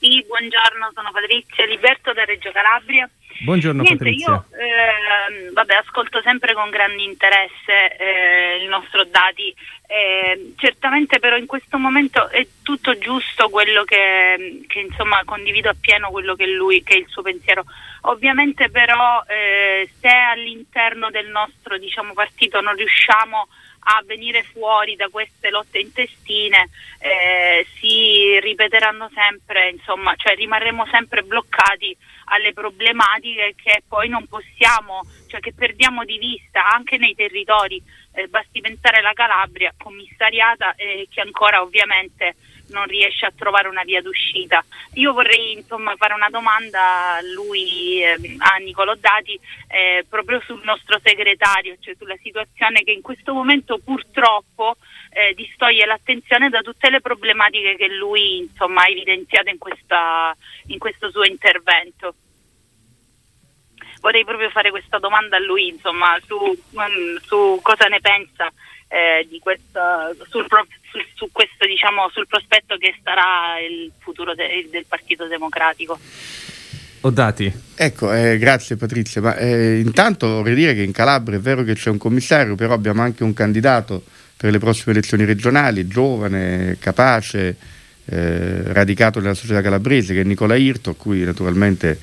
Sì, buongiorno, sono Patrizia Liberto da Reggio Calabria. Buongiorno Niente, Patrizia. Io eh, vabbè, ascolto sempre con grande interesse eh, il nostro Dati. Eh, certamente però in questo momento è tutto giusto quello che, che insomma condivido appieno quello che lui che è il suo pensiero. Ovviamente però eh, se all'interno del nostro diciamo, partito non riusciamo a venire fuori da queste lotte intestine eh, si ripeteranno sempre, insomma, cioè rimarremo sempre bloccati alle problematiche che poi non possiamo cioè che perdiamo di vista anche nei territori, eh, basti pensare alla Calabria commissariata eh, che ancora ovviamente non riesce a trovare una via d'uscita. Io vorrei insomma fare una domanda a lui, eh, a Nicolo Dati, eh, proprio sul nostro segretario, cioè sulla situazione che in questo momento purtroppo eh, distoglie l'attenzione da tutte le problematiche che lui insomma, ha evidenziato in, questa, in questo suo intervento vorrei proprio fare questa domanda a lui, insomma, su, mm, su cosa ne pensa eh, di questa, sul, sul, su questo, diciamo, sul prospetto che sarà il futuro de, del Partito Democratico. Ho dati. Ecco, eh, grazie Patrizia. Ma, eh, intanto vorrei dire che in Calabria è vero che c'è un commissario, però abbiamo anche un candidato per le prossime elezioni regionali, giovane, capace, eh, radicato nella società calabrese, che è Nicola Irto, a cui naturalmente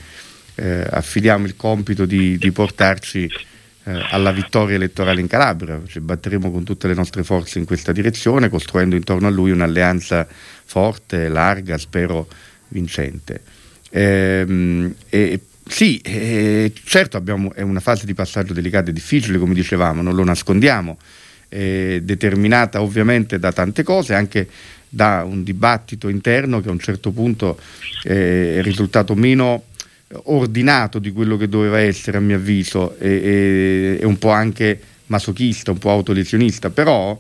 eh, affidiamo il compito di, di portarci eh, alla vittoria elettorale in Calabria. Ci batteremo con tutte le nostre forze in questa direzione, costruendo intorno a lui un'alleanza forte, larga, spero vincente. Ehm, e, sì, eh, certo abbiamo, è una fase di passaggio delicata e difficile, come dicevamo, non lo nascondiamo, determinata ovviamente da tante cose, anche da un dibattito interno che a un certo punto è risultato meno ordinato di quello che doveva essere a mio avviso e, e, e un po' anche masochista, un po' autolesionista, però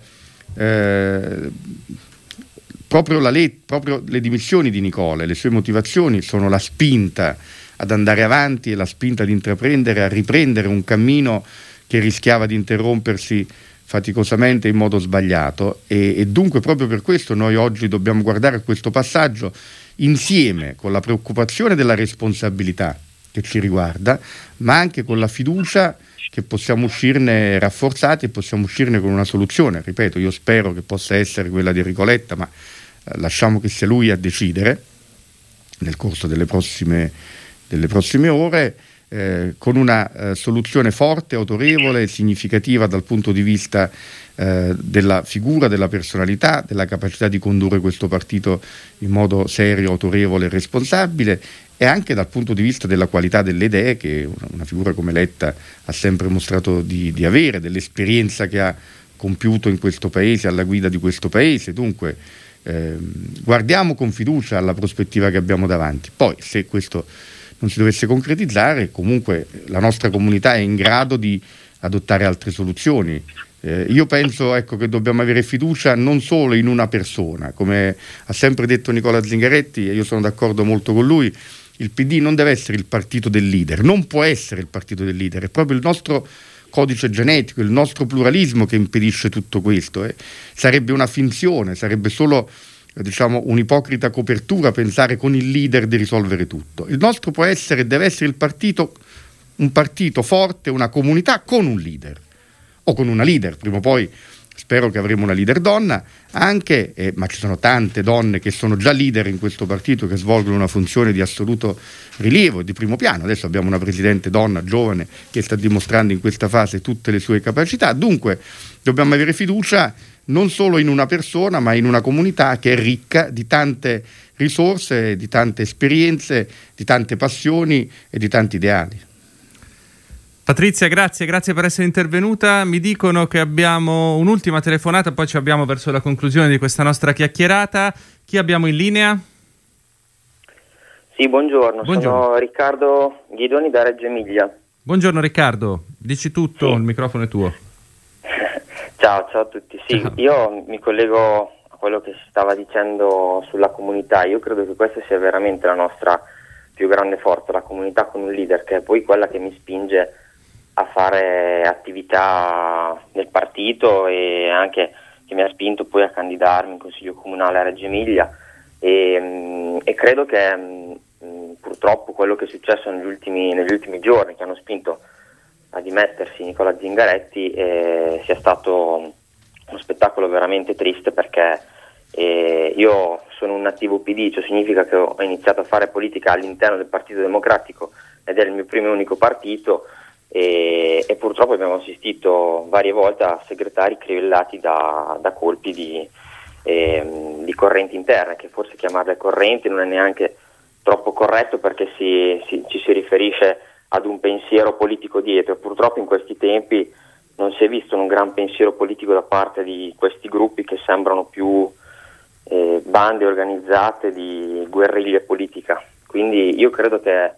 eh, proprio, le, proprio, le, dimissioni di Nicola e le sue motivazioni sono la spinta ad andare avanti e la spinta ad intraprendere, a riprendere un cammino che rischiava di interrompersi faticosamente in modo sbagliato. E, e dunque proprio per questo noi oggi dobbiamo guardare a questo passaggio insieme con la preoccupazione della responsabilità che ci riguarda, ma anche con la fiducia che possiamo uscirne rafforzati e possiamo uscirne con una soluzione. Ripeto, io spero che possa essere quella di Ricoletta, ma eh, lasciamo che sia lui a decidere nel corso delle prossime, delle prossime ore. Eh, con una eh, soluzione forte, autorevole, significativa dal punto di vista eh, della figura, della personalità, della capacità di condurre questo partito in modo serio, autorevole e responsabile e anche dal punto di vista della qualità delle idee che una, figura come Letta ha sempre mostrato di, di avere, dell'esperienza che ha compiuto in questo paese, alla guida di questo paese. Dunque, eh, guardiamo con fiducia alla prospettiva che abbiamo davanti. Poi, se questo non si dovesse concretizzare, comunque la nostra comunità è in grado di adottare altre soluzioni. Eh, io penso ecco, che dobbiamo avere fiducia non solo in una persona, come ha sempre detto Nicola Zingaretti, e io sono d'accordo molto con lui, il PD non deve essere il partito del leader, non può essere il partito del leader, è proprio il nostro codice genetico, il nostro pluralismo che impedisce tutto questo. Eh. Sarebbe una finzione, sarebbe solo diciamo, un'ipocrita copertura pensare con il leader di risolvere tutto. Il nostro può essere e deve essere il partito, un partito forte, una comunità con un leader o con una leader, prima o poi spero che avremo una leader donna, anche, eh, ma ci sono tante donne che sono già leader in questo partito che svolgono una funzione di assoluto rilievo, di primo piano. Adesso abbiamo una presidente donna giovane che sta dimostrando in questa fase tutte le sue capacità. Dunque dobbiamo avere fiducia non solo in una persona, ma in una comunità che è ricca di tante risorse, di tante esperienze, di tante passioni e di tanti ideali. Patrizia, grazie, grazie per essere intervenuta. Mi dicono che abbiamo un'ultima telefonata, poi ci abbiamo verso la conclusione di questa nostra chiacchierata. Chi abbiamo in linea? Sì, buongiorno, buongiorno. sono Riccardo Ghidoni da Reggio Emilia. Buongiorno Riccardo, dici tutto, sì. il microfono è tuo. ciao, ciao a tutti. Sì, ciao. io mi collego a quello che si stava dicendo sulla comunità. Io credo che questa sia veramente la nostra più grande forza, la comunità con un leader, che è poi quella che mi spinge a fare attività nel partito e anche che mi ha spinto poi a candidarmi in Consiglio Comunale a Reggio Emilia e, mm, e credo che mh, mm, purtroppo quello che è successo negli ultimi, negli ultimi, giorni che hanno spinto a dimettersi Nicola Zingaretti eh, sia stato uno spettacolo veramente triste perché eh, io sono un nativo PD, ciò significa che ho iniziato a fare politica all'interno del Partito Democratico ed è il mio primo e unico partito e, e, purtroppo abbiamo assistito varie volte a segretari crivellati da, da colpi di, eh, di, correnti interne, che forse chiamarle correnti non è neanche troppo corretto perché si, si, ci si riferisce ad un pensiero politico dietro. Purtroppo in questi tempi non si è visto un gran pensiero politico da parte di questi gruppi che sembrano più eh, bande organizzate di guerriglia politica. Quindi io credo che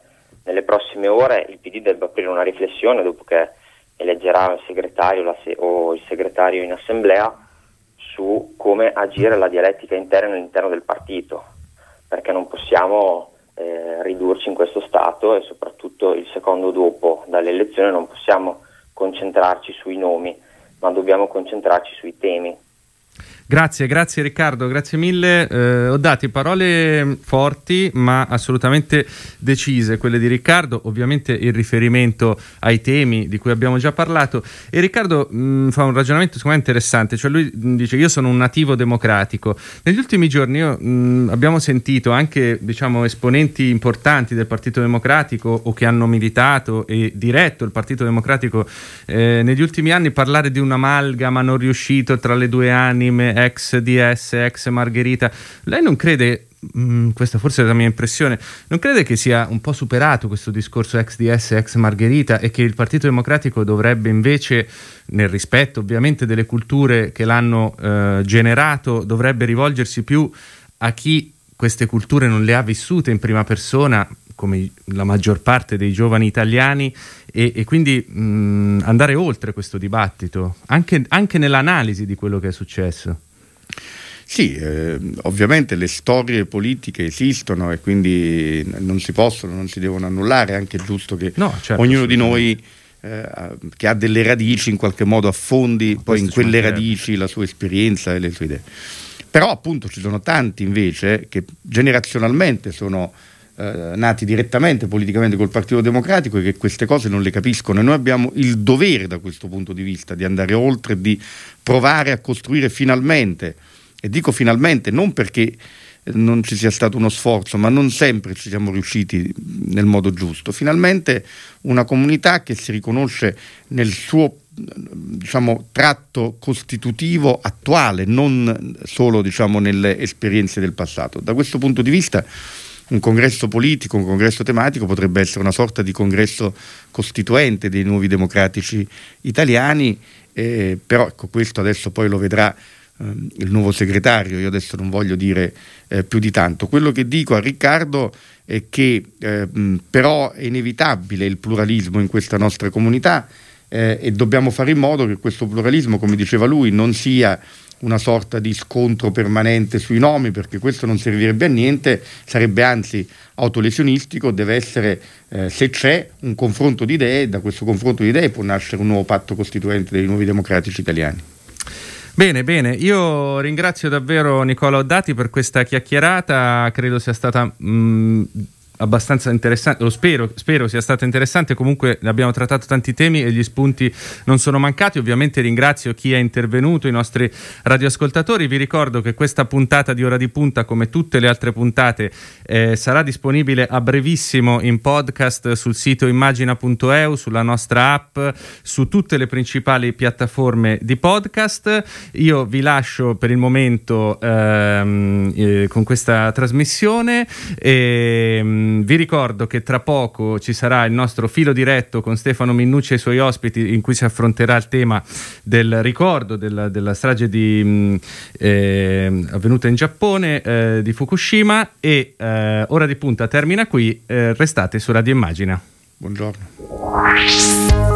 nelle prossime ore il PD debba aprire una riflessione dopo che eleggerà il segretario se- o il segretario in assemblea su come agire la dialettica interna all'interno del partito, perché non possiamo eh, ridurci in questo stato e soprattutto il secondo dopo dalle elezioni non possiamo concentrarci sui nomi, ma dobbiamo concentrarci sui temi. Grazie, grazie Riccardo, grazie mille. Eh, ho dato parole forti ma assolutamente decise, quelle di Riccardo, ovviamente il riferimento ai temi di cui abbiamo già parlato e Riccardo mh, mm, fa un ragionamento secondo me interessante, cioè lui mm, dice io sono un nativo democratico. Negli ultimi giorni io, mh, mm, abbiamo sentito anche diciamo, esponenti importanti del Partito Democratico o che hanno militato e diretto il Partito Democratico eh, negli ultimi anni parlare di un'amalgama non riuscito tra le due anime ex DS, ex Margherita, lei non crede mm, questa forse è la mia impressione, non crede che sia un po' superato questo discorso ex DS, ex Margherita e che il Partito Democratico dovrebbe invece, nel rispetto ovviamente delle culture che l'hanno eh, generato, dovrebbe rivolgersi più a chi queste culture non le ha vissute in prima persona, come la maggior parte dei giovani italiani, e, e quindi mh, andare oltre questo dibattito, anche, anche nell'analisi di quello che è successo. Sì, eh, ovviamente le storie politiche esistono e quindi non si possono, non si devono annullare, è anche giusto che no, certo, ognuno di noi eh, che ha delle radici in qualche modo affondi no, poi in quelle radici la sua esperienza e le sue idee. Però appunto ci sono tanti invece che generazionalmente sono eh, nati direttamente politicamente col Partito Democratico e che queste cose non le capiscono e noi abbiamo il dovere da questo punto di vista di andare oltre, di provare a costruire finalmente e dico finalmente non perché non ci sia stato uno sforzo, ma non sempre ci siamo riusciti nel modo giusto. Finalmente una comunità che si riconosce nel suo diciamo, tratto costitutivo attuale, non solo diciamo, nelle esperienze del passato. Da questo punto di vista un congresso politico, un congresso tematico potrebbe essere una sorta di congresso costituente dei nuovi democratici italiani, eh, però ecco, questo adesso poi lo vedrà Ehm, il nuovo segretario, io adesso non voglio dire eh, più di tanto. Quello che dico a Riccardo è che eh, però è inevitabile il pluralismo in questa nostra comunità eh, e dobbiamo fare in modo che questo pluralismo, come diceva lui, non sia una sorta di scontro permanente sui nomi, perché questo non servirebbe a niente, sarebbe anzi autolesionistico, deve essere, eh, se c'è, un confronto di idee, da questo confronto di idee può nascere un nuovo patto costituente dei nuovi democratici italiani. Bene, bene, io ringrazio davvero Nicola Oddati per questa chiacchierata, credo sia stata mh, mm, abbastanza interessante, lo spero, spero sia stato interessante, comunque abbiamo trattato tanti temi e gli spunti non sono mancati, ovviamente ringrazio chi è intervenuto, i nostri radioascoltatori, vi ricordo che questa puntata di Ora di Punta, come tutte le altre puntate, eh, sarà disponibile a brevissimo in podcast sul sito immagina.eu, sulla nostra app, su tutte le principali piattaforme di podcast. Io vi lascio per il momento ehm, eh, con questa trasmissione e ehm, vi ricordo che tra poco ci sarà il nostro filo diretto con Stefano Minnucci e i suoi ospiti in cui si affronterà il tema del ricordo della, della strage di, mh, eh, avvenuta in Giappone eh, di Fukushima e eh, Ora di punta termina qui, eh, restate su Radio Immagina. Buongiorno.